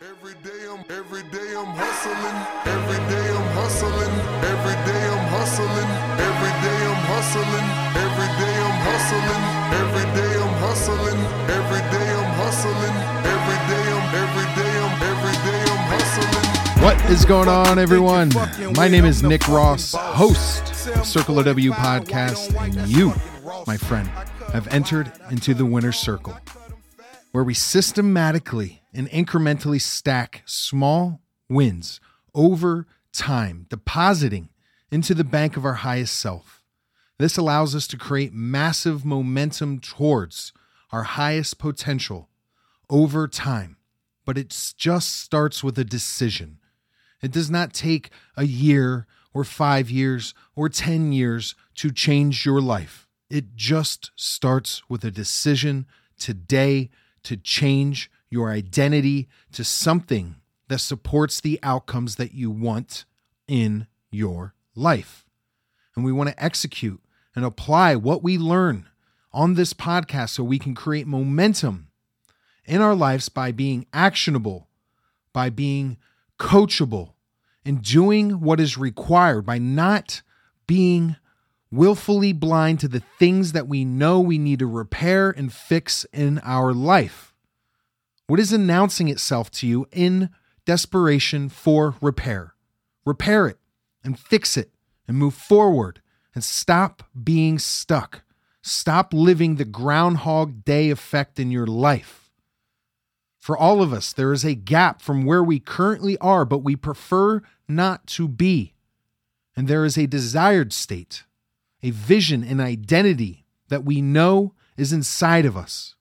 Every day I'm every day I'm hustling. Every day I'm hustling. Every day I'm hustling. Every day I'm hustling. Every day I'm hustling. Every day I'm hustling. Every day I'm hustling. Every day I'm every day I'm every day I'm hustling. What is going on, everyone? My name is Nick Ross, host of Circle of W podcast, and you, my friend, have entered into the winner's circle, where we systematically and incrementally stack small wins over time, depositing into the bank of our highest self. This allows us to create massive momentum towards our highest potential over time, but it just starts with a decision. It does not take a year or five years or 10 years to change your life. It just starts with a decision today to change your identity to something that supports the outcomes that you want in your life. And we want to execute and apply what we learn on this podcast so we can create momentum in our lives by being actionable, by being coachable, and doing what is required, by not being willfully blind to the things that we know we need to repair and fix in our life. What is announcing itself to you in desperation for repair? Repair it and fix it and move forward and stop being stuck. Stop living the Groundhog Day effect in your life. For all of us, there is a gap from where we currently are, but we prefer not to be. And there is a desired state, a vision, an identity that we know is inside of us.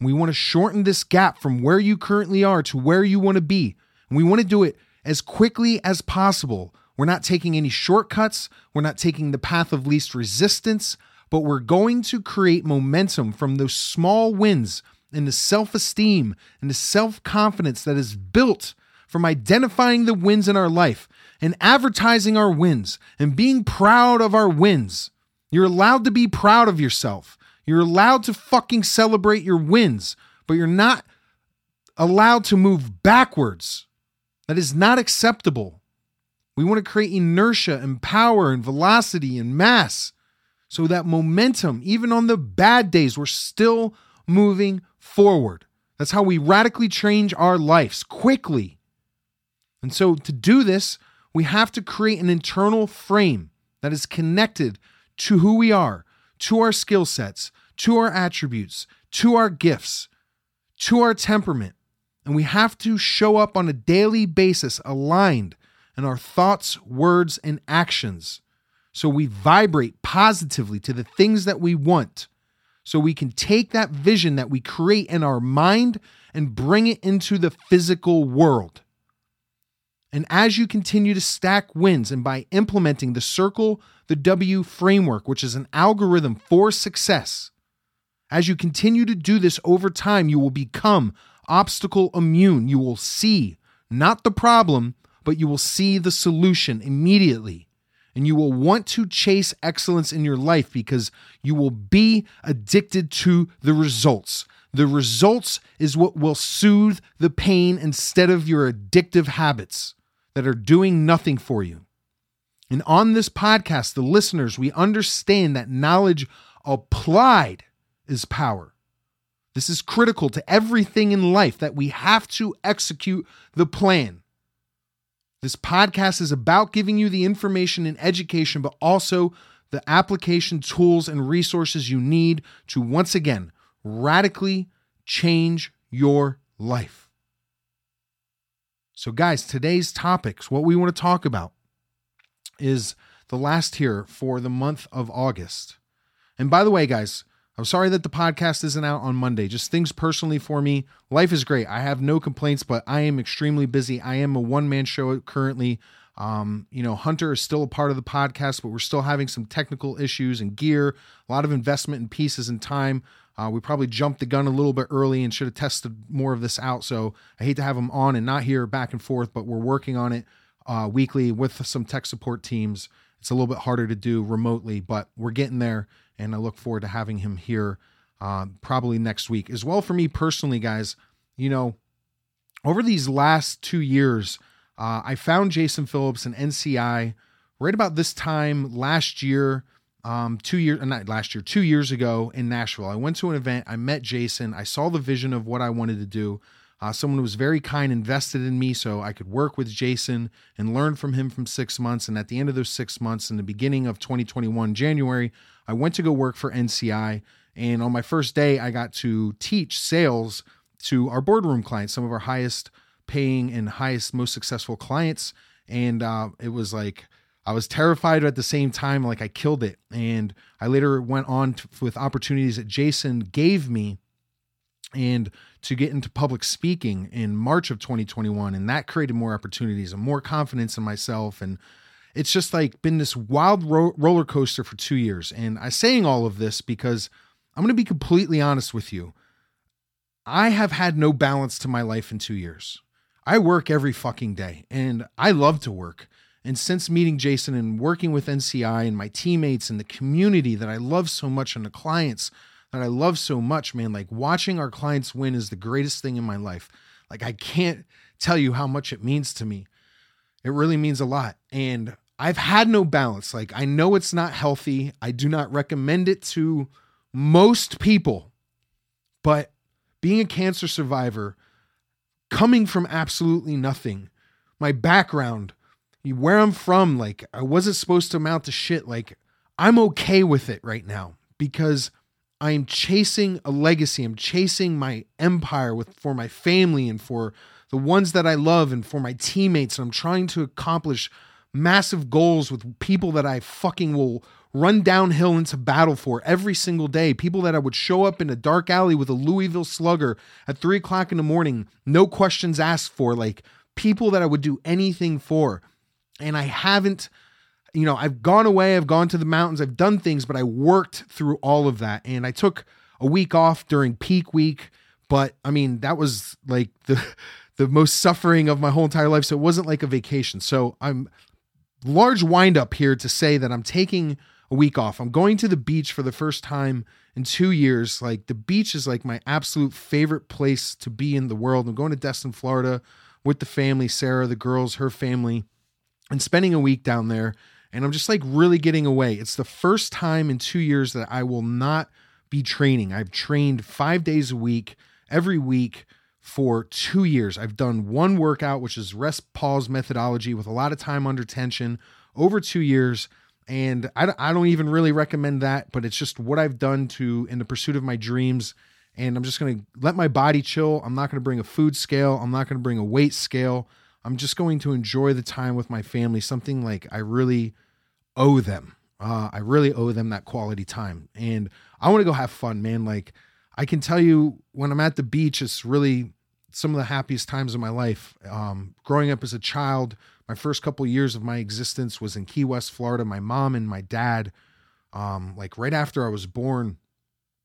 We want to shorten this gap from where you currently are to where you want to be. And we want to do it as quickly as possible. We're not taking any shortcuts, we're not taking the path of least resistance, but we're going to create momentum from those small wins and the self esteem and the self confidence that is built from identifying the wins in our life and advertising our wins and being proud of our wins. You're allowed to be proud of yourself. You're allowed to fucking celebrate your wins, but you're not allowed to move backwards. That is not acceptable. We want to create inertia and power and velocity and mass so that momentum, even on the bad days, we're still moving forward. That's how we radically change our lives quickly. And so, to do this, we have to create an internal frame that is connected to who we are, to our skill sets, to our attributes, to our gifts, to our temperament. And we have to show up on a daily basis aligned in our thoughts, words, and actions. So we vibrate positively to the things that we want. So we can take that vision that we create in our mind and bring it into the physical world. And as you continue to stack wins and by implementing the Circle the W framework, which is an algorithm for success, as you continue to do this over time, you will become obstacle immune. You will see not the problem, but you will see the solution immediately. And you will want to chase excellence in your life because you will be addicted to the results. The results is what will soothe the pain instead of your addictive habits that are doing nothing for you. And on this podcast, the listeners, we understand that knowledge applied is power. This is critical to everything in life that we have to execute the plan. This podcast is about giving you the information and education, but also the application tools and resources you need to once again radically change your life. So, guys, today's topics, what we want to talk about is the last here for the month of August. And by the way, guys, I'm sorry that the podcast isn't out on Monday. Just things personally for me. Life is great. I have no complaints, but I am extremely busy. I am a one man show currently. Um, you know, Hunter is still a part of the podcast, but we're still having some technical issues and gear, a lot of investment in pieces and time. Uh, we probably jumped the gun a little bit early and should have tested more of this out. So I hate to have him on and not hear back and forth, but we're working on it uh, weekly with some tech support teams. It's a little bit harder to do remotely, but we're getting there, and I look forward to having him here uh, probably next week as well. For me personally, guys, you know, over these last two years, uh, I found Jason Phillips and NCI right about this time last year. Um, two years, uh, not last year, two years ago in Nashville. I went to an event. I met Jason. I saw the vision of what I wanted to do. Uh, someone was very kind, invested in me, so I could work with Jason and learn from him from six months. And at the end of those six months, in the beginning of 2021, January, I went to go work for NCI. And on my first day, I got to teach sales to our boardroom clients, some of our highest paying and highest, most successful clients. And uh, it was like, I was terrified at the same time, like I killed it. And I later went on to, with opportunities that Jason gave me and to get into public speaking in March of 2021. And that created more opportunities and more confidence in myself. And it's just like been this wild ro- roller coaster for two years. And I'm saying all of this because I'm going to be completely honest with you. I have had no balance to my life in two years. I work every fucking day and I love to work. And since meeting Jason and working with NCI and my teammates and the community that I love so much and the clients that I love so much, man. Like watching our clients win is the greatest thing in my life. Like I can't tell you how much it means to me. It really means a lot. And I've had no balance. Like I know it's not healthy. I do not recommend it to most people. But being a cancer survivor, coming from absolutely nothing, my background, where I'm from, like I wasn't supposed to amount to shit. Like I'm okay with it right now because I'm chasing a legacy. I'm chasing my empire with for my family and for the ones that I love and for my teammates. And I'm trying to accomplish massive goals with people that I fucking will run downhill into battle for every single day. People that I would show up in a dark alley with a Louisville slugger at three o'clock in the morning, no questions asked for, like people that I would do anything for. And I haven't you know, I've gone away, I've gone to the mountains, I've done things, but I worked through all of that. And I took a week off during peak week, but I mean, that was like the the most suffering of my whole entire life. So it wasn't like a vacation. So I'm large wind up here to say that I'm taking a week off. I'm going to the beach for the first time in two years. Like the beach is like my absolute favorite place to be in the world. I'm going to Destin, Florida with the family, Sarah, the girls, her family, and spending a week down there and I'm just like really getting away. It's the first time in two years that I will not be training. I've trained five days a week, every week for two years. I've done one workout, which is rest pause methodology with a lot of time under tension over two years. And I, I don't even really recommend that, but it's just what I've done to in the pursuit of my dreams. And I'm just going to let my body chill. I'm not going to bring a food scale. I'm not going to bring a weight scale. I'm just going to enjoy the time with my family, something like I really owe them. Uh, I really owe them that quality time. And I want to go have fun, man. Like I can tell you when I'm at the beach, it's really some of the happiest times of my life. Um, growing up as a child, my first couple of years of my existence was in Key West, Florida. My mom and my dad, um, like right after I was born,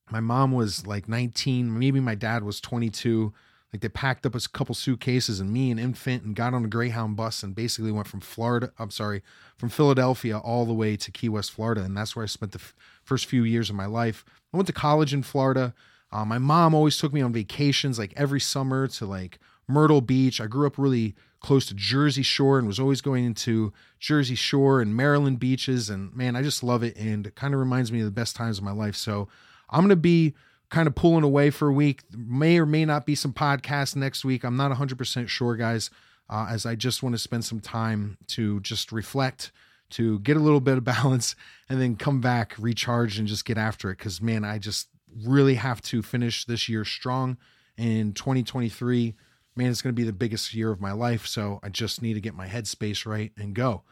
my mom was like 19, maybe my dad was 22. Like they packed up a couple suitcases and me, and infant, and got on a Greyhound bus and basically went from Florida. I'm sorry, from Philadelphia all the way to Key West, Florida, and that's where I spent the f- first few years of my life. I went to college in Florida. Uh, my mom always took me on vacations, like every summer, to like Myrtle Beach. I grew up really close to Jersey Shore and was always going into Jersey Shore and Maryland beaches. And man, I just love it, and it kind of reminds me of the best times of my life. So I'm gonna be kind of pulling away for a week. May or may not be some podcasts next week. I'm not 100% sure, guys, uh, as I just want to spend some time to just reflect, to get a little bit of balance, and then come back, recharge, and just get after it. Because, man, I just really have to finish this year strong. In 2023, man, it's going to be the biggest year of my life. So I just need to get my headspace right and go.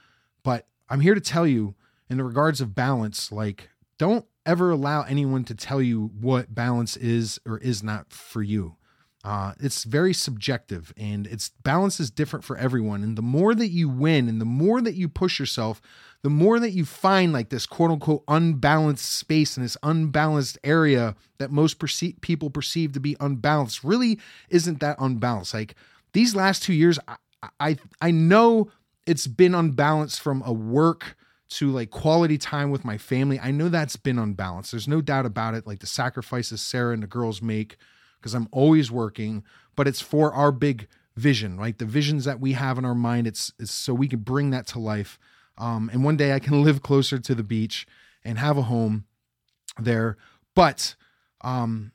But I'm here to tell you, in the regards of balance, like, don't ever allow anyone to tell you what balance is or is not for you. Uh, it's very subjective and it's balance is different for everyone. And the more that you win and the more that you push yourself, the more that you find like this quote unquote unbalanced space and this unbalanced area that most perce- people perceive to be unbalanced really isn't that unbalanced. Like these last two years, I, I, I know it's been unbalanced from a work to like quality time with my family. I know that's been unbalanced. There's no doubt about it. Like the sacrifices Sarah and the girls make because I'm always working, but it's for our big vision, right? The visions that we have in our mind. It's, it's so we can bring that to life. Um, and one day I can live closer to the beach and have a home there. But um,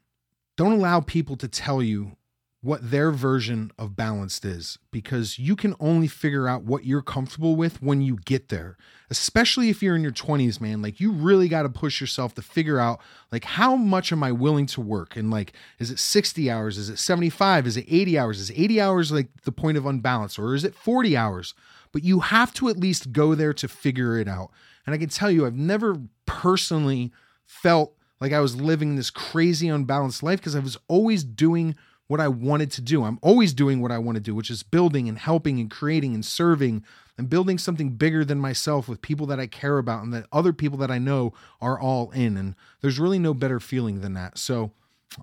don't allow people to tell you what their version of balanced is because you can only figure out what you're comfortable with when you get there especially if you're in your 20s man. Like you really got to push yourself to figure out like how much am i willing to work? And like is it 60 hours? Is it 75 is it 80 hours? Is 80 hours like the point of unbalance or is it 40 hours? But you have to at least go there to figure it out. And i can tell you i've never personally felt like i was living this crazy unbalanced life because i was always doing what I wanted to do. I'm always doing what I want to do, which is building and helping and creating and serving and building something bigger than myself with people that I care about and that other people that I know are all in. And there's really no better feeling than that. So,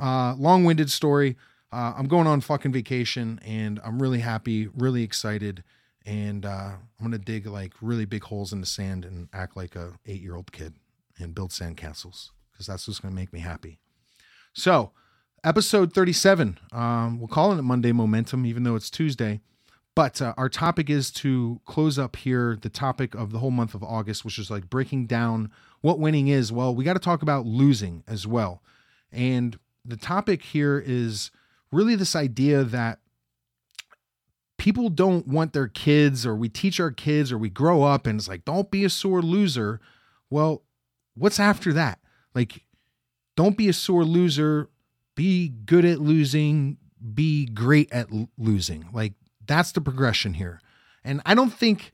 uh, long winded story. Uh, I'm going on fucking vacation and I'm really happy, really excited. And uh, I'm going to dig like really big holes in the sand and act like a eight year old kid and build sand castles because that's what's going to make me happy. So, episode 37. Um, we're calling it Monday Momentum, even though it's Tuesday. But uh, our topic is to close up here the topic of the whole month of August, which is like breaking down what winning is. Well, we got to talk about losing as well. And the topic here is really this idea that people don't want their kids, or we teach our kids, or we grow up and it's like, don't be a sore loser. Well, what's after that? Like, don't be a sore loser be good at losing, be great at l- losing. Like that's the progression here. And I don't think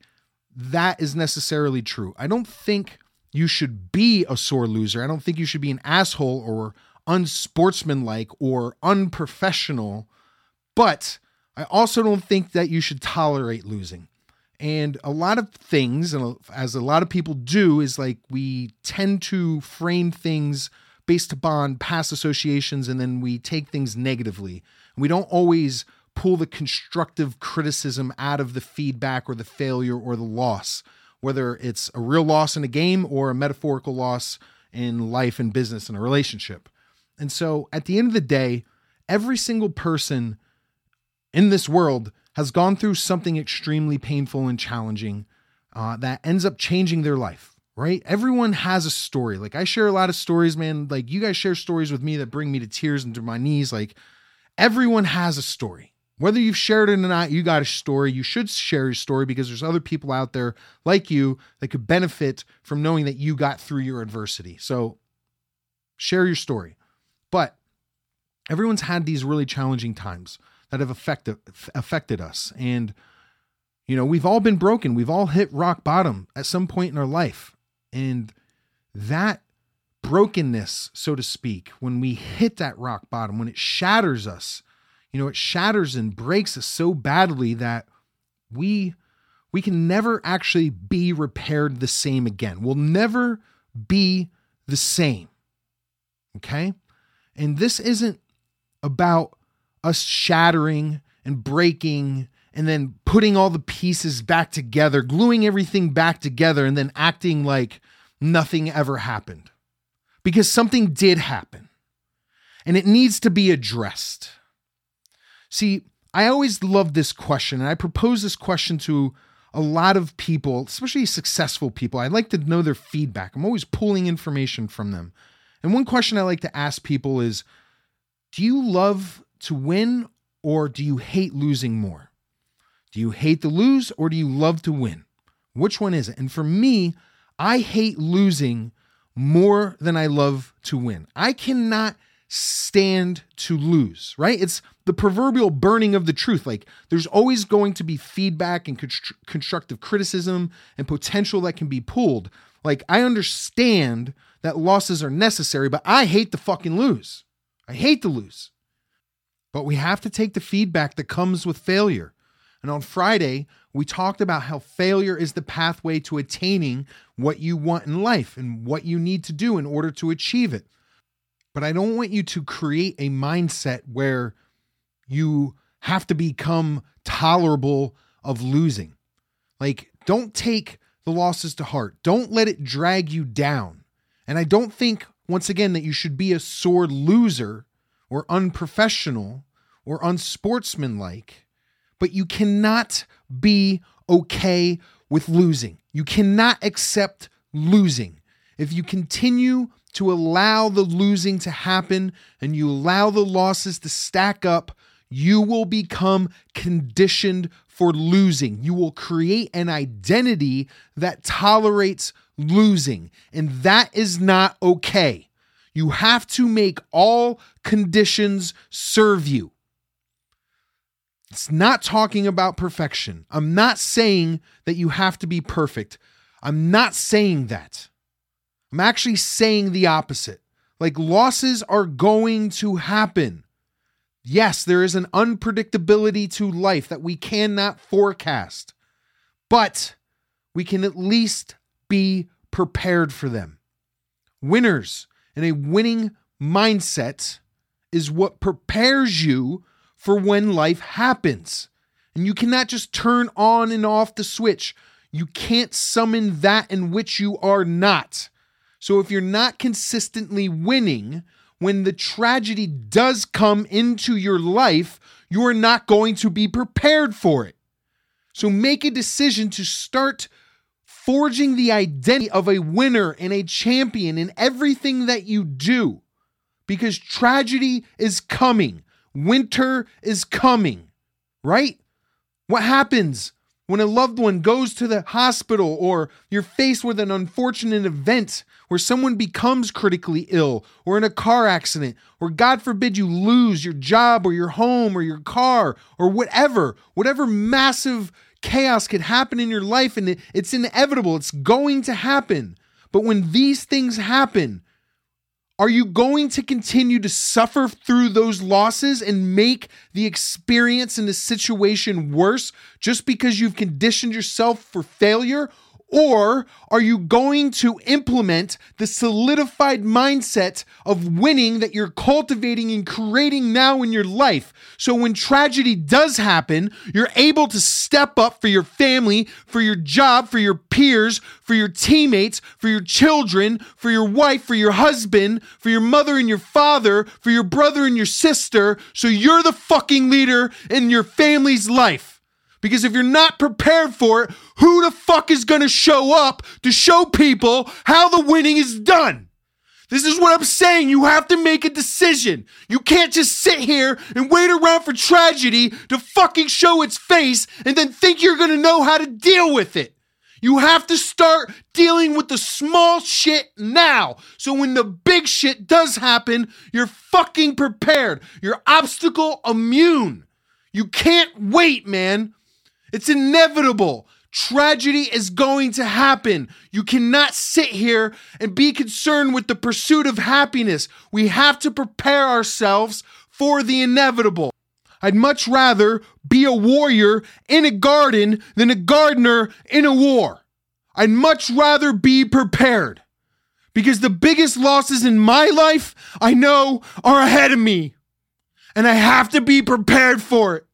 that is necessarily true. I don't think you should be a sore loser. I don't think you should be an asshole or unsportsmanlike or unprofessional. But I also don't think that you should tolerate losing. And a lot of things, and as a lot of people do, is like we tend to frame things based upon past associations and then we take things negatively. We don't always pull the constructive criticism out of the feedback or the failure or the loss, whether it's a real loss in a game or a metaphorical loss in life and business and a relationship. And so at the end of the day, every single person in this world has gone through something extremely painful and challenging uh, that ends up changing their life right? Everyone has a story. Like I share a lot of stories, man. Like you guys share stories with me that bring me to tears and to my knees. Like everyone has a story. Whether you've shared it or not, you got a story. You should share your story because there's other people out there like you that could benefit from knowing that you got through your adversity. So share your story. But everyone's had these really challenging times that have affected affected us and you know, we've all been broken. We've all hit rock bottom at some point in our life. And that brokenness, so to speak, when we hit that rock bottom, when it shatters us, you know, it shatters and breaks us so badly that we we can never actually be repaired the same again. We'll never be the same. Okay? And this isn't about us shattering and breaking and then putting all the pieces back together, gluing everything back together, and then acting like nothing ever happened. Because something did happen and it needs to be addressed. See, I always love this question, and I propose this question to a lot of people, especially successful people. I like to know their feedback. I'm always pulling information from them. And one question I like to ask people is Do you love to win or do you hate losing more? Do you hate to lose or do you love to win? Which one is it? And for me, I hate losing more than I love to win. I cannot stand to lose, right? It's the proverbial burning of the truth. Like there's always going to be feedback and constructive criticism and potential that can be pulled. Like I understand that losses are necessary, but I hate to fucking lose. I hate to lose. But we have to take the feedback that comes with failure. And on Friday, we talked about how failure is the pathway to attaining what you want in life and what you need to do in order to achieve it. But I don't want you to create a mindset where you have to become tolerable of losing. Like, don't take the losses to heart, don't let it drag you down. And I don't think, once again, that you should be a sore loser or unprofessional or unsportsmanlike but you cannot be okay with losing. You cannot accept losing. If you continue to allow the losing to happen and you allow the losses to stack up, you will become conditioned for losing. You will create an identity that tolerates losing, and that is not okay. You have to make all conditions serve you. It's not talking about perfection. I'm not saying that you have to be perfect. I'm not saying that. I'm actually saying the opposite. Like losses are going to happen. Yes, there is an unpredictability to life that we cannot forecast, but we can at least be prepared for them. Winners and a winning mindset is what prepares you for when life happens. And you cannot just turn on and off the switch. You can't summon that in which you are not. So if you're not consistently winning, when the tragedy does come into your life, you are not going to be prepared for it. So make a decision to start forging the identity of a winner and a champion in everything that you do. Because tragedy is coming, winter is coming, right? What happens when a loved one goes to the hospital or you're faced with an unfortunate event where someone becomes critically ill or in a car accident or God forbid you lose your job or your home or your car or whatever, whatever massive chaos could happen in your life and it's inevitable, it's going to happen. But when these things happen, are you going to continue to suffer through those losses and make the experience and the situation worse just because you've conditioned yourself for failure? Or are you going to implement the solidified mindset of winning that you're cultivating and creating now in your life? So when tragedy does happen, you're able to step up for your family, for your job, for your peers, for your teammates, for your children, for your wife, for your husband, for your mother and your father, for your brother and your sister. So you're the fucking leader in your family's life. Because if you're not prepared for it, who the fuck is going to show up to show people how the winning is done? This is what I'm saying. You have to make a decision. You can't just sit here and wait around for tragedy to fucking show its face and then think you're going to know how to deal with it. You have to start dealing with the small shit now. So when the big shit does happen, you're fucking prepared. You're obstacle immune. You can't wait, man. It's inevitable. Tragedy is going to happen. You cannot sit here and be concerned with the pursuit of happiness. We have to prepare ourselves for the inevitable. I'd much rather be a warrior in a garden than a gardener in a war. I'd much rather be prepared because the biggest losses in my life I know are ahead of me and I have to be prepared for it.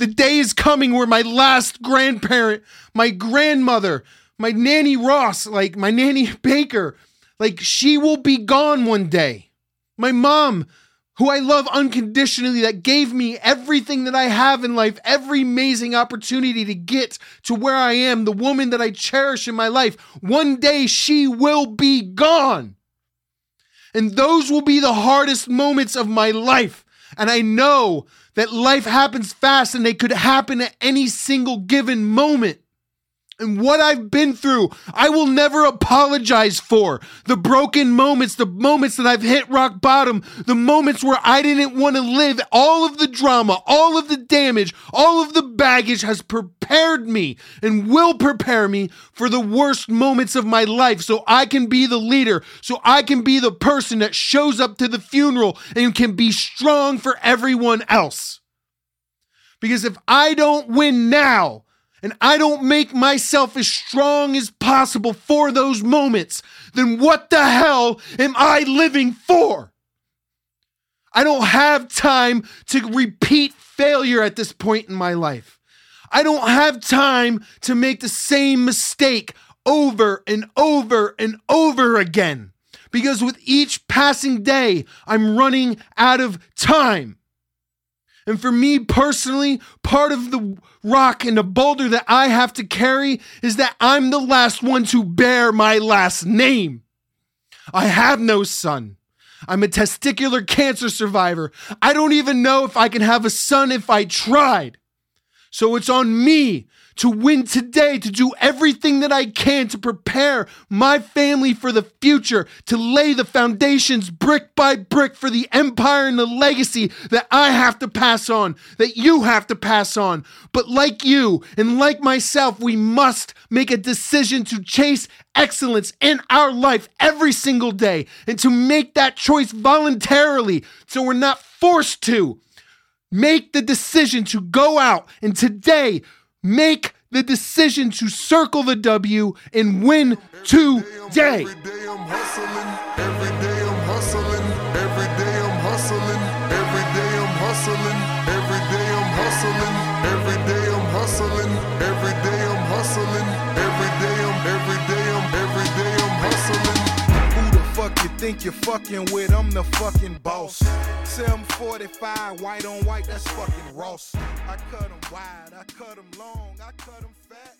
The day is coming where my last grandparent, my grandmother, my nanny Ross, like my nanny Baker, like she will be gone one day. My mom, who I love unconditionally, that gave me everything that I have in life, every amazing opportunity to get to where I am, the woman that I cherish in my life, one day she will be gone. And those will be the hardest moments of my life. And I know that life happens fast and they could happen at any single given moment and what I've been through, I will never apologize for. The broken moments, the moments that I've hit rock bottom, the moments where I didn't want to live, all of the drama, all of the damage, all of the baggage has prepared me and will prepare me for the worst moments of my life so I can be the leader, so I can be the person that shows up to the funeral and can be strong for everyone else. Because if I don't win now, and I don't make myself as strong as possible for those moments, then what the hell am I living for? I don't have time to repeat failure at this point in my life. I don't have time to make the same mistake over and over and over again. Because with each passing day, I'm running out of time. And for me personally, part of the rock and the boulder that I have to carry is that I'm the last one to bear my last name. I have no son. I'm a testicular cancer survivor. I don't even know if I can have a son if I tried. So it's on me to win today, to do everything that I can to prepare my family for the future, to lay the foundations brick by brick for the empire and the legacy that I have to pass on, that you have to pass on. But like you and like myself, we must make a decision to chase excellence in our life every single day and to make that choice voluntarily so we're not forced to. Make the decision to go out and today make the decision to circle the W and win today. Think you're fucking with? I'm the fucking boss. 745, white on white, that's fucking Ross. I cut 'em wide, I cut 'em long, I cut 'em fat.